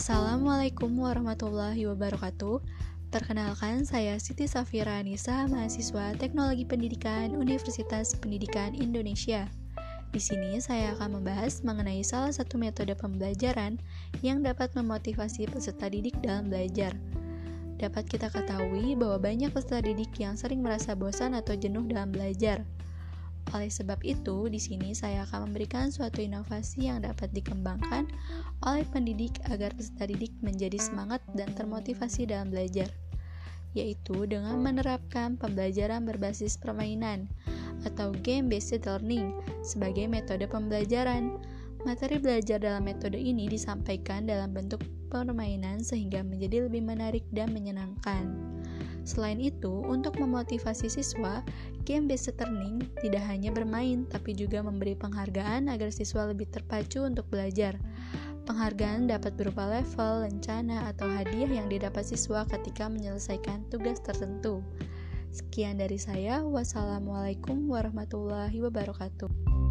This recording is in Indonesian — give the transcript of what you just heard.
Assalamualaikum warahmatullahi wabarakatuh. Perkenalkan, saya Siti Safira Anissa, mahasiswa Teknologi Pendidikan Universitas Pendidikan Indonesia. Di sini saya akan membahas mengenai salah satu metode pembelajaran yang dapat memotivasi peserta didik dalam belajar. Dapat kita ketahui bahwa banyak peserta didik yang sering merasa bosan atau jenuh dalam belajar. Oleh sebab itu, di sini saya akan memberikan suatu inovasi yang dapat dikembangkan oleh pendidik agar peserta didik menjadi semangat dan termotivasi dalam belajar, yaitu dengan menerapkan pembelajaran berbasis permainan atau game-based learning sebagai metode pembelajaran. Materi belajar dalam metode ini disampaikan dalam bentuk permainan sehingga menjadi lebih menarik dan menyenangkan. Selain itu, untuk memotivasi siswa, game-based learning tidak hanya bermain, tapi juga memberi penghargaan agar siswa lebih terpacu untuk belajar. Penghargaan dapat berupa level, lencana, atau hadiah yang didapat siswa ketika menyelesaikan tugas tertentu. Sekian dari saya. Wassalamualaikum warahmatullahi wabarakatuh.